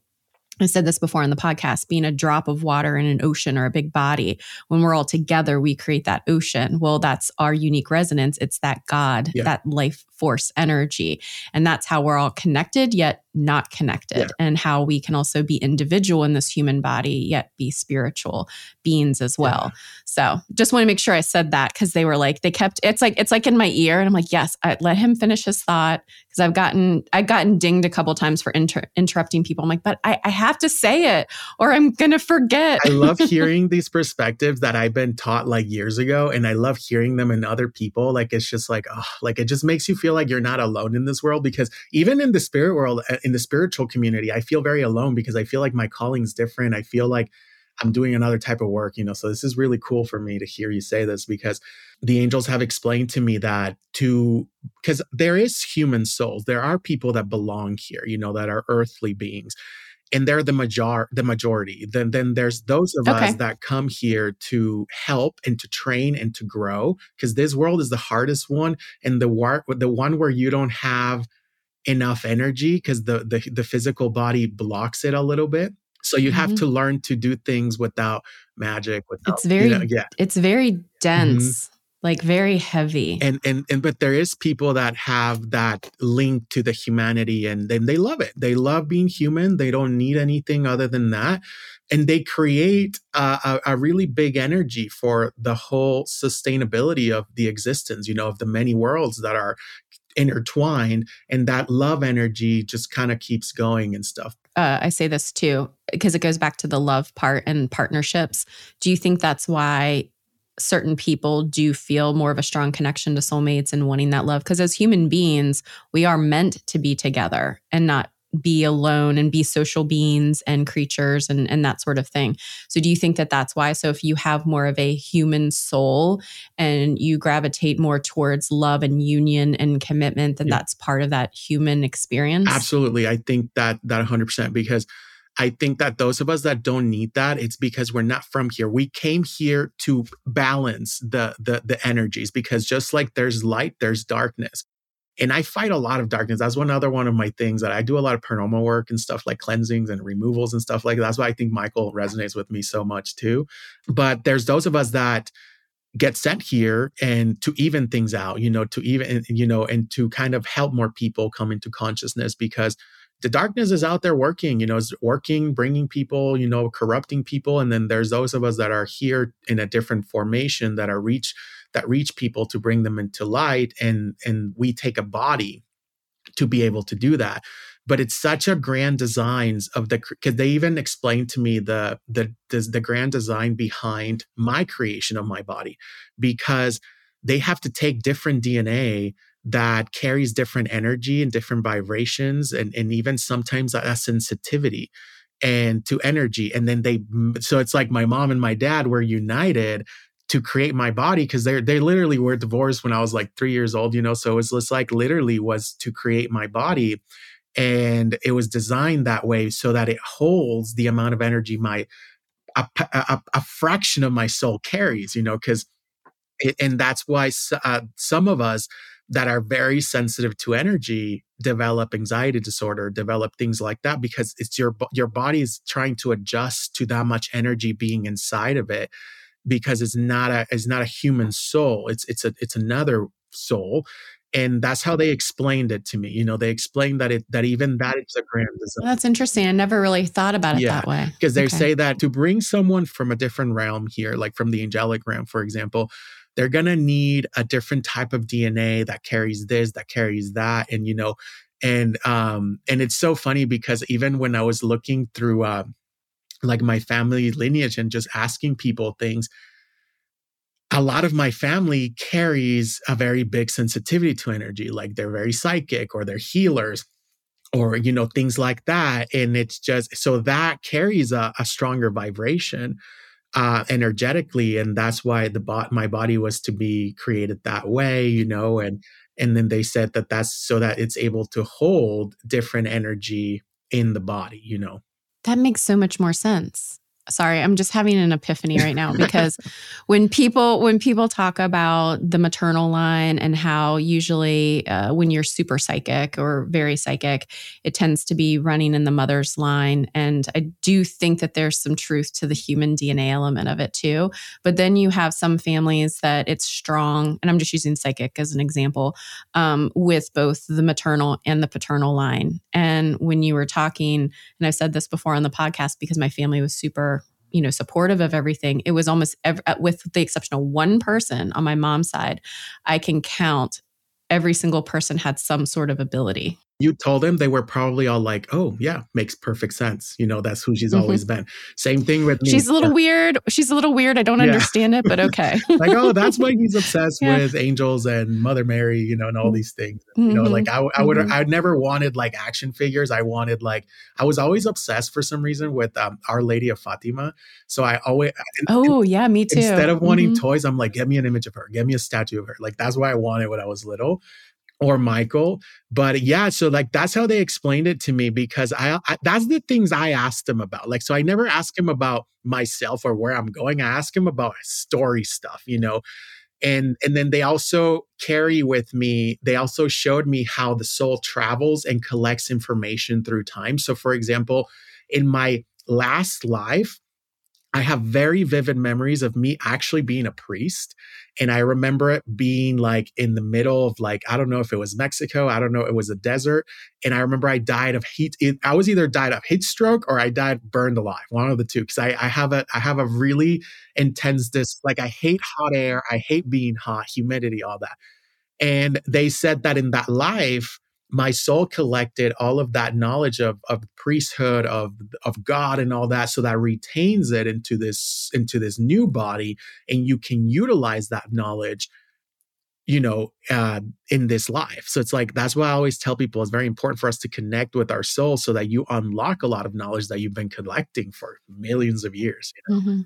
I said this before in the podcast being a drop of water in an ocean or a big body. When we're all together, we create that ocean. Well, that's our unique resonance. It's that God, yeah. that life force energy. And that's how we're all connected, yet not connected, yeah. and how we can also be individual in this human body, yet be spiritual beings as well. Yeah. So just want to make sure I said that because they were like, they kept it's like it's like in my ear, and I'm like, yes, I, let him finish his thought because I've gotten I've gotten dinged a couple times for inter- interrupting people. I'm like, but I, I have to say it or I'm gonna forget. I love hearing these perspectives that I've been taught like years ago, and I love hearing them in other people. Like it's just like, oh, like it just makes you feel like you're not alone in this world because even in the spirit world, uh, in the spiritual community, I feel very alone because I feel like my calling's different. I feel like I'm doing another type of work, you know. So this is really cool for me to hear you say this because the angels have explained to me that to because there is human souls. There are people that belong here, you know, that are earthly beings and they're the major the majority then then there's those of okay. us that come here to help and to train and to grow because this world is the hardest one and the war the one where you don't have enough energy because the, the the physical body blocks it a little bit so you mm-hmm. have to learn to do things without magic without it's very you know, yeah it's very mm-hmm. dense like very heavy. And and and but there is people that have that link to the humanity and then they love it. They love being human. They don't need anything other than that. And they create a, a, really big energy for the whole sustainability of the existence you know of the many worlds that are intertwined and that love energy just kind of keeps going and stuff. Uh, i say this too because it goes back to the love part and partnerships. Do you think that's why certain people do feel more of a strong connection to soulmates and wanting that love because as human beings we are meant to be together and not be alone and be social beings and creatures and, and that sort of thing. So, do you think that that's why? So, if you have more of a human soul and you gravitate more towards love and union and commitment, then yeah. that's part of that human experience? Absolutely. I think that that 100% because I think that those of us that don't need that, it's because we're not from here. We came here to balance the the the energies because just like there's light, there's darkness and I fight a lot of darkness. That's one other one of my things that I do a lot of paranormal work and stuff like cleansings and removals and stuff like that. That's why I think Michael resonates with me so much too. But there's those of us that get sent here and to even things out, you know, to even, you know, and to kind of help more people come into consciousness because the darkness is out there working, you know, is working, bringing people, you know, corrupting people. And then there's those of us that are here in a different formation that are reach that reach people to bring them into light and and we take a body to be able to do that but it's such a grand designs of the because they even explained to me the, the the the grand design behind my creation of my body because they have to take different dna that carries different energy and different vibrations and, and even sometimes a sensitivity and to energy. And then they so it's like my mom and my dad were united to create my body because they they literally were divorced when I was like three years old, you know. So it was just like literally was to create my body, and it was designed that way so that it holds the amount of energy my a, a, a fraction of my soul carries, you know, because and that's why uh, some of us that are very sensitive to energy develop anxiety disorder develop things like that because it's your your body is trying to adjust to that much energy being inside of it because it's not a it's not a human soul. It's it's a it's another soul. And that's how they explained it to me. You know, they explained that it that even that it's a grand design. That's interesting. I never really thought about it yeah, that way. Because they okay. say that to bring someone from a different realm here, like from the angelic realm, for example, they're gonna need a different type of DNA that carries this, that carries that, and you know, and um, and it's so funny because even when I was looking through uh, like my family lineage and just asking people things a lot of my family carries a very big sensitivity to energy like they're very psychic or they're healers or you know things like that and it's just so that carries a, a stronger vibration uh, energetically and that's why the bot my body was to be created that way you know and and then they said that that's so that it's able to hold different energy in the body you know. That makes so much more sense sorry i'm just having an epiphany right now because when people when people talk about the maternal line and how usually uh, when you're super psychic or very psychic it tends to be running in the mother's line. And i do think that there's some truth to the human dna element of it too. But then you have some families that it's strong and i'm just using psychic as an example um, with both the maternal and the paternal line. And when you were talking and i've said this before on the podcast because my family was super you know supportive of everything. It was almost ev- uh, with the exception of one person on my mom's side i can count every single person had some sort of ability you told them they were probably all like oh yeah makes perfect sense you know that's who she's mm-hmm. always been same thing with me she's a little weird she's a little weird i don't yeah. understand it but okay like oh that's why he's obsessed yeah. with angels and mother mary you know and all these things mm-hmm. you know like i, I would mm-hmm. i never wanted like action figures i wanted like i was always obsessed for some reason with um, our lady of fatima so i always oh yeah me too instead of wanting mm-hmm. toys i'm like get me an image of her get me a statue of her like that's why i wanted when i was little or Michael. But yeah, so like that's how they explained it to me because I, I, that's the things I asked him about. Like, so I never ask him about myself or where I'm going. I ask him about story stuff, you know. And and then they also carry with me, they also showed me how the soul travels and collects information through time. So for example, in my last life, I have very vivid memories of me actually being a priest. And I remember it being like in the middle of like, I don't know if it was Mexico, I don't know, it was a desert. And I remember I died of heat. I was either died of heat stroke or I died burned alive, one of the two. Cause I, I have a I have a really intense this like I hate hot air, I hate being hot, humidity, all that. And they said that in that life, my soul collected all of that knowledge of, of priesthood of of God and all that so that retains it into this into this new body and you can utilize that knowledge you know uh, in this life so it's like that's why i always tell people it's very important for us to connect with our soul so that you unlock a lot of knowledge that you've been collecting for millions of years you know? mm-hmm.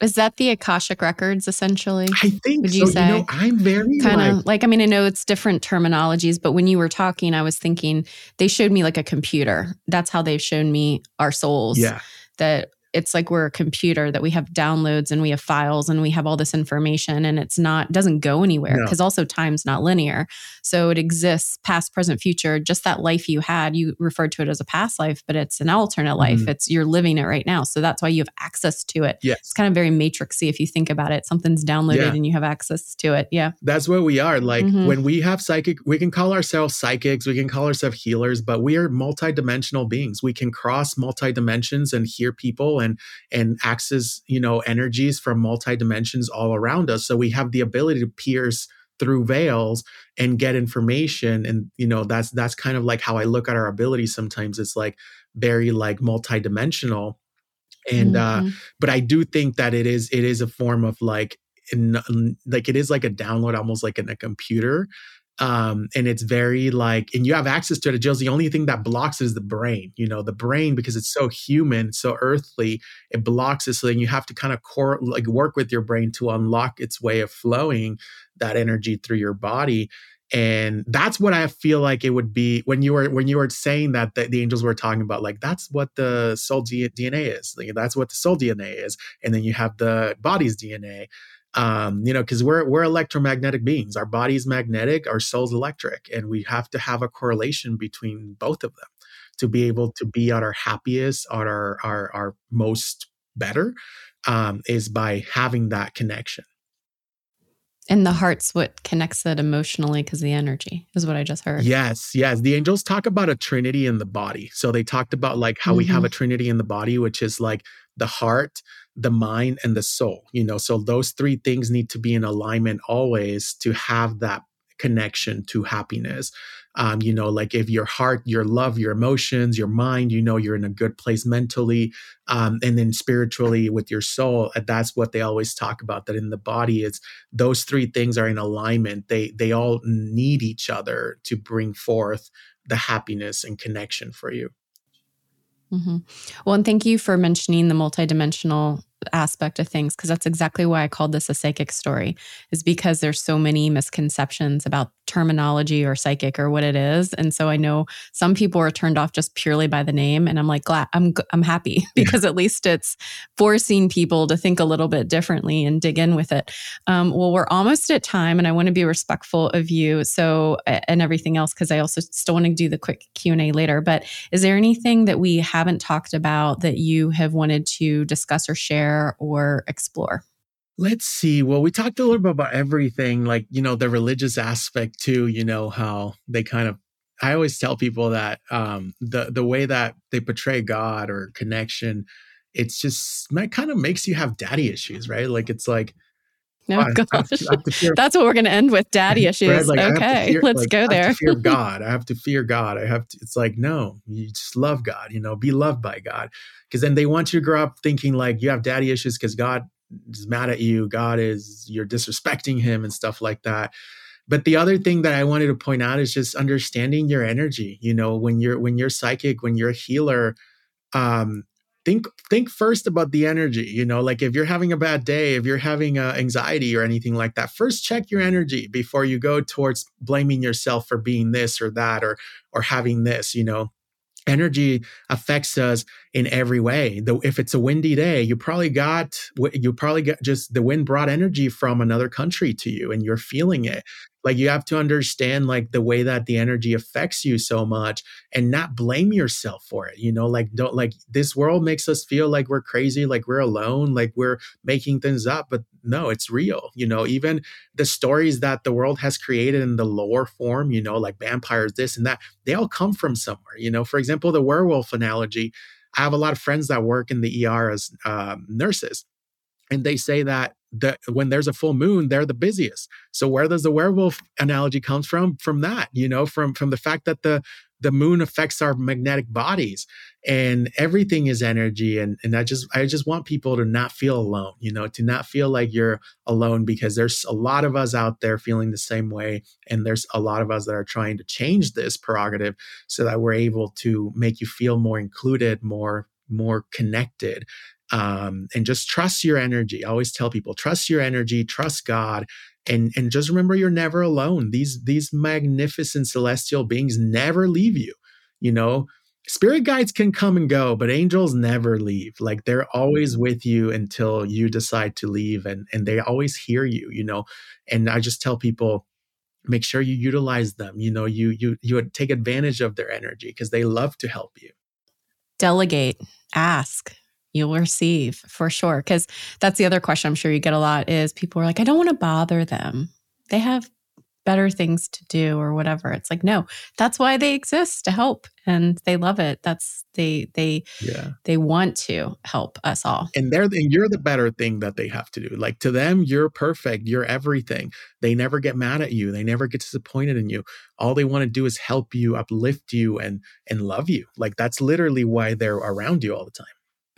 Is that the Akashic records essentially? I think Would you so. say? You know, I'm very kind of like, like, I mean, I know it's different terminologies, but when you were talking, I was thinking they showed me like a computer. That's how they've shown me our souls. Yeah. That it's like we're a computer that we have downloads and we have files and we have all this information and it's not doesn't go anywhere because no. also time's not linear so it exists past present future just that life you had you referred to it as a past life but it's an alternate life mm-hmm. it's you're living it right now so that's why you have access to it yes. it's kind of very matrixy if you think about it something's downloaded yeah. and you have access to it yeah that's what we are like mm-hmm. when we have psychic we can call ourselves psychics we can call ourselves healers but we are multidimensional beings we can cross multi dimensions and hear people and and access you know energies from multi dimensions all around us. So we have the ability to pierce through veils and get information. And you know that's that's kind of like how i look at our abilities sometimes. It's like very like multi-dimensional. And uh, mm-hmm. uh but i do think that it is it is a form of like in, like it is like a download almost like in a computer um, and it's very like, and you have access to it. Just the only thing that blocks is the brain. You know, the brain because it's so human, so earthly, it blocks it. So then you have to kind of core, like work with your brain to unlock its way of flowing that energy through your body. And that's what I feel like it would be when you were when you were saying that the, the angels were talking about. Like that's what the soul DNA is. Like, that's what the soul DNA is. And then you have the body's DNA um, you know, because we're we're electromagnetic beings. Our body's magnetic, our soul's electric, and we have to have a correlation between both of them to be able to be at our happiest, at our our, our most better, um, is by having that connection. And the heart's what connects it emotionally because the energy is what I just heard. Yes, yes. The angels talk about a trinity in the body. So they talked about like how mm-hmm. we have mm-hmm. a trinity in the body, which is like the heart, the mind and the soul you know so those three things need to be in alignment always to have that connection to happiness um, you know like if your heart your love your emotions your mind you know you're in a good place mentally um, and then spiritually with your soul that's what they always talk about that in the body is those three things are in alignment they they all need each other to bring forth the happiness and connection for you Mm-hmm. Well, and thank you for mentioning the multidimensional aspect of things because that's exactly why I called this a psychic story is because there's so many misconceptions about terminology or psychic or what it is. And so I know some people are turned off just purely by the name and I'm like glad I'm I'm happy. Because at least it's forcing people to think a little bit differently and dig in with it. Um, well, we're almost at time and I want to be respectful of you so and everything else because I also still want to do the quick Q&A later. But is there anything that we haven't talked about that you have wanted to discuss or share share or explore? Let's see. Well, we talked a little bit about everything, like, you know, the religious aspect too, you know, how they kind of I always tell people that um the the way that they portray God or connection, it's just it kind of makes you have daddy issues, right? Like it's like no, oh, gosh. That's what we're going to end with daddy issues. Like, okay, fear, let's like, go there. fear God. I have to fear God. I have to, it's like, no, you just love God, you know, be loved by God. Because then they want you to grow up thinking like you have daddy issues because God is mad at you. God is, you're disrespecting him and stuff like that. But the other thing that I wanted to point out is just understanding your energy. You know, when you're, when you're psychic, when you're a healer, um, think think first about the energy you know like if you're having a bad day if you're having uh, anxiety or anything like that first check your energy before you go towards blaming yourself for being this or that or or having this you know energy affects us in every way. Though if it's a windy day, you probably got you probably got just the wind brought energy from another country to you and you're feeling it. Like you have to understand like the way that the energy affects you so much and not blame yourself for it. You know, like don't like this world makes us feel like we're crazy, like we're alone, like we're making things up, but no, it's real. You know, even the stories that the world has created in the lore form, you know, like vampires, this and that, they all come from somewhere. You know, for example, the werewolf analogy I have a lot of friends that work in the ER as um, nurses, and they say that the when there's a full moon they're the busiest. So where does the werewolf analogy comes from? From that you know from from the fact that the the moon affects our magnetic bodies and everything is energy and and i just i just want people to not feel alone you know to not feel like you're alone because there's a lot of us out there feeling the same way and there's a lot of us that are trying to change this prerogative so that we're able to make you feel more included more more connected um, and just trust your energy. I always tell people trust your energy, trust God, and and just remember you're never alone. These these magnificent celestial beings never leave you. You know, spirit guides can come and go, but angels never leave. Like they're always mm-hmm. with you until you decide to leave, and and they always hear you. You know, and I just tell people make sure you utilize them you know you you you take advantage of their energy because they love to help you delegate ask you'll receive for sure. Because that's the other question I'm sure you get a lot is people are like, I don't want to bother them. They have better things to do or whatever. It's like, no, that's why they exist to help and they love it. That's they they yeah. they want to help us all. And they're and you're the better thing that they have to do. Like to them, you're perfect. You're everything. They never get mad at you. They never get disappointed in you. All they want to do is help you, uplift you and and love you. Like that's literally why they're around you all the time.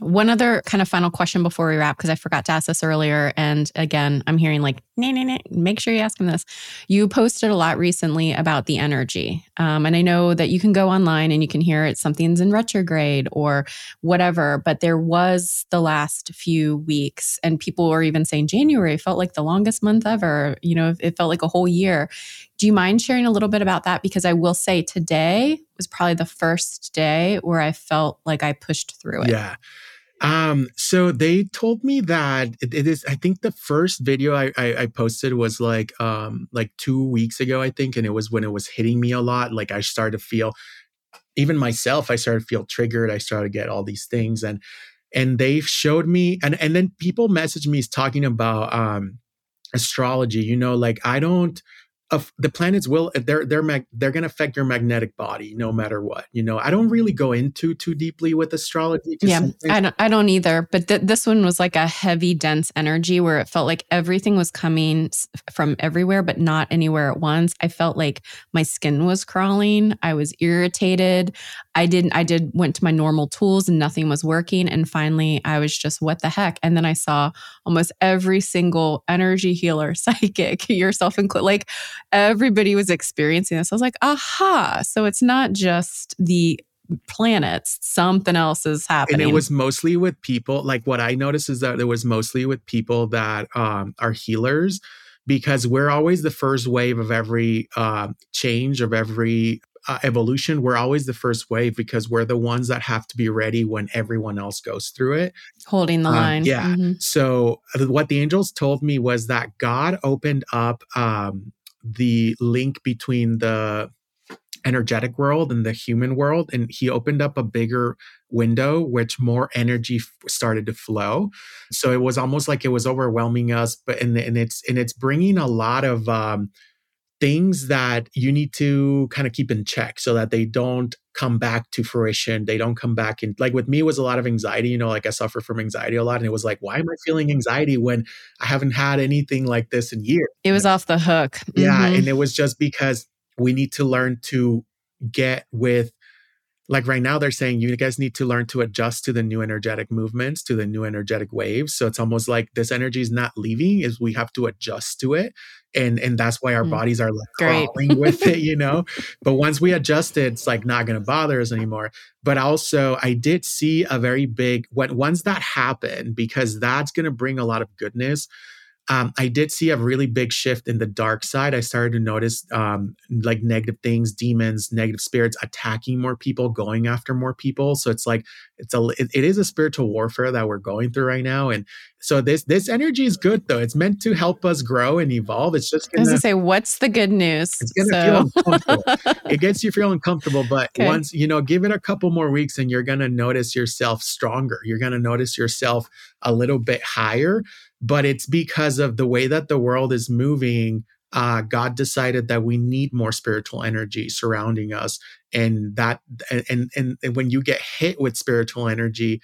One other kind of final question before we wrap, because I forgot to ask this earlier. And again, I'm hearing like, nah, nah, nah, make sure you ask him this. You posted a lot recently about the energy. Um, and I know that you can go online and you can hear it, something's in retrograde or whatever. But there was the last few weeks, and people were even saying January felt like the longest month ever. You know, it felt like a whole year. Do you mind sharing a little bit about that? Because I will say today was probably the first day where I felt like I pushed through it. Yeah. Um, so they told me that it, it is, I think the first video I, I, I, posted was like, um, like two weeks ago, I think. And it was when it was hitting me a lot. Like I started to feel, even myself, I started to feel triggered. I started to get all these things and, and they showed me, and, and then people messaged me talking about, um, astrology, you know, like I don't, of the planets will they're they're mag, they're going to affect your magnetic body no matter what you know? I don't really go into too deeply with astrology yeah i don't i don't either but th- this one was like a heavy dense energy where it felt like everything was coming from everywhere but not anywhere at once. I felt like my skin was crawling i was irritated i didn't i did went to my normal tools and nothing was working and finally i was just what the heck and then i saw almost every single energy healer psychic yourself included like everybody was experiencing this. I was like, aha. So it's not just the planets, something else is happening. And it was mostly with people. Like what I noticed is that it was mostly with people that um, are healers because we're always the first wave of every uh, change, of every uh, evolution, we're always the first wave because we're the ones that have to be ready when everyone else goes through it. Holding the um, line. Yeah. Mm-hmm. So, what the angels told me was that God opened up um, the link between the energetic world and the human world and he opened up a bigger window which more energy f- started to flow so it was almost like it was overwhelming us but and, and it's and it's bringing a lot of um things that you need to kind of keep in check so that they don't come back to fruition. They don't come back and Like with me, was a lot of anxiety. You know, like I suffer from anxiety a lot, and it was like, why am I feeling anxiety when I haven't had anything like this in years? It was off the hook. Yeah, mm-hmm. and it was just because we need to learn to get with like right now they're saying you guys need to learn to adjust to the new energetic movements to the new energetic waves so it's almost like this energy is not leaving is we have to adjust to it and and that's why our mm. bodies are like crawling with it you know? But once we adjust it it's like not going to bother us anymore. But also i did see a very big when once that happened because that's going to bring a lot of goodness um, I did see a really big shift in the dark side. I started to notice um, like negative things, demons, negative spirits attacking more people, going after more people. So it's like it's a it, it is a spiritual warfare that we're going through right now. And so this this energy is good though. It's meant to help us grow and evolve. It's just gonna, I was to say, what's the good news? It's gonna so. feel uncomfortable. it gets you feeling comfortable, but okay. once you know, give it a couple more weeks, and you're gonna notice yourself stronger. You're gonna notice yourself a little bit higher but it's because of the way that the world is moving. Uh, God decided that we need more spiritual energy surrounding us, and that and and, and when you get hit with spiritual energy,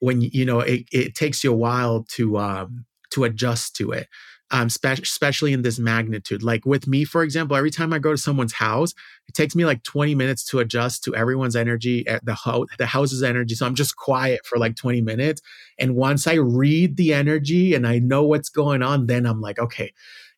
when you know it, it takes you a while to um, to adjust to it um, spe- especially in this magnitude. Like with me, for example, every time I go to someone's house, it takes me like 20 minutes to adjust to everyone's energy, at the, ho- the house's energy. So I'm just quiet for like 20 minutes. And once I read the energy and I know what's going on, then I'm like, okay,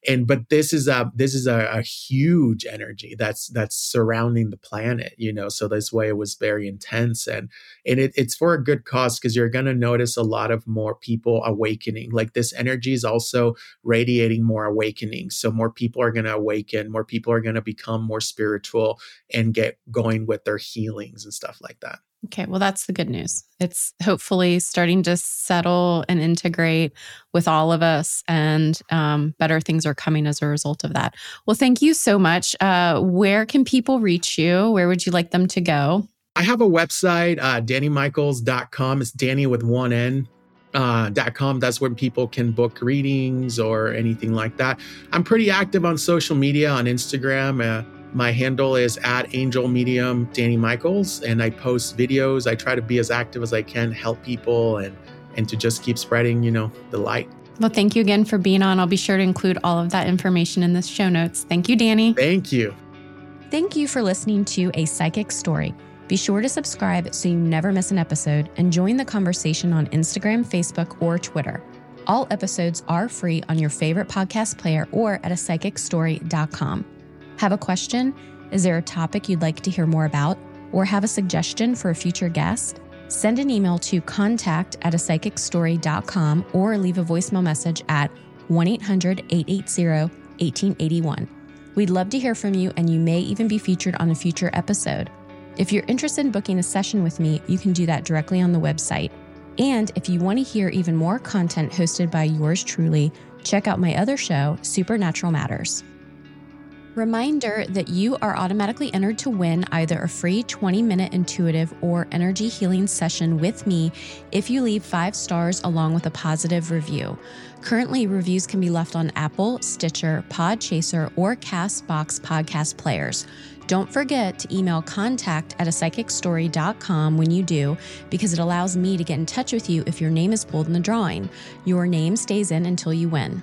and but this is a this is a, a, huge energy that's that's surrounding the planet you know so this way it was very intense and and it, it's for a good cause because you're going to notice a lot of more people awakening like this energy is also radiating more awakening so more people are going to awaken more people are going to become more spiritual and get going with their healings and stuff like that Okay, well, that's the good news. It's hopefully starting to settle and integrate with all of us, and um, better things are coming as a result of that. Well, thank you so much. Uh, where can people reach you? Where would you like them to go? I have a website, uh, danymichaels.com. It's Dany with one N. Uh, .com. That's where people can book readings or anything like that. I'm pretty active on social media on Instagram. Uh, my handle is at Angel Medium Dany Michaels, and I post videos. I try to be as active as I can, help people, and and to just keep spreading, you know, the light. Well, thank you again for being on. I'll be sure to include all of that information in the show notes. Thank you, Dany. Thank you. Thank you for listening to A Psychic's Story. Be sure to subscribe so you never miss an episode and join the conversation on Instagram, Facebook, or Twitter. All episodes are free on your favorite podcast player or at a psychicstory.com. Have a question? Is there a topic you'd like to hear more about? Or have a suggestion for a future guest? Send an email to contact at a psychicstory.com or leave a voicemail message at 1 800 880 1881. We'd love to hear from you, and you may even be featured on a future episode. If you're interested in booking a session with me, you can do that directly on the website. And if you want to hear even more content hosted by yours truly, check out my other show, Supernatural Matters. Reminder that you are automatically entered to win either a free 20 minute intuitive or energy healing session with me if you leave five stars along with a positive review. Currently, reviews can be left on Apple, Stitcher, Podchaser, or Castbox podcast players. Don't forget to email contact at a psychicstory.com when you do, because it allows me to get in touch with you if your name is pulled in the drawing. Your name stays in until you win.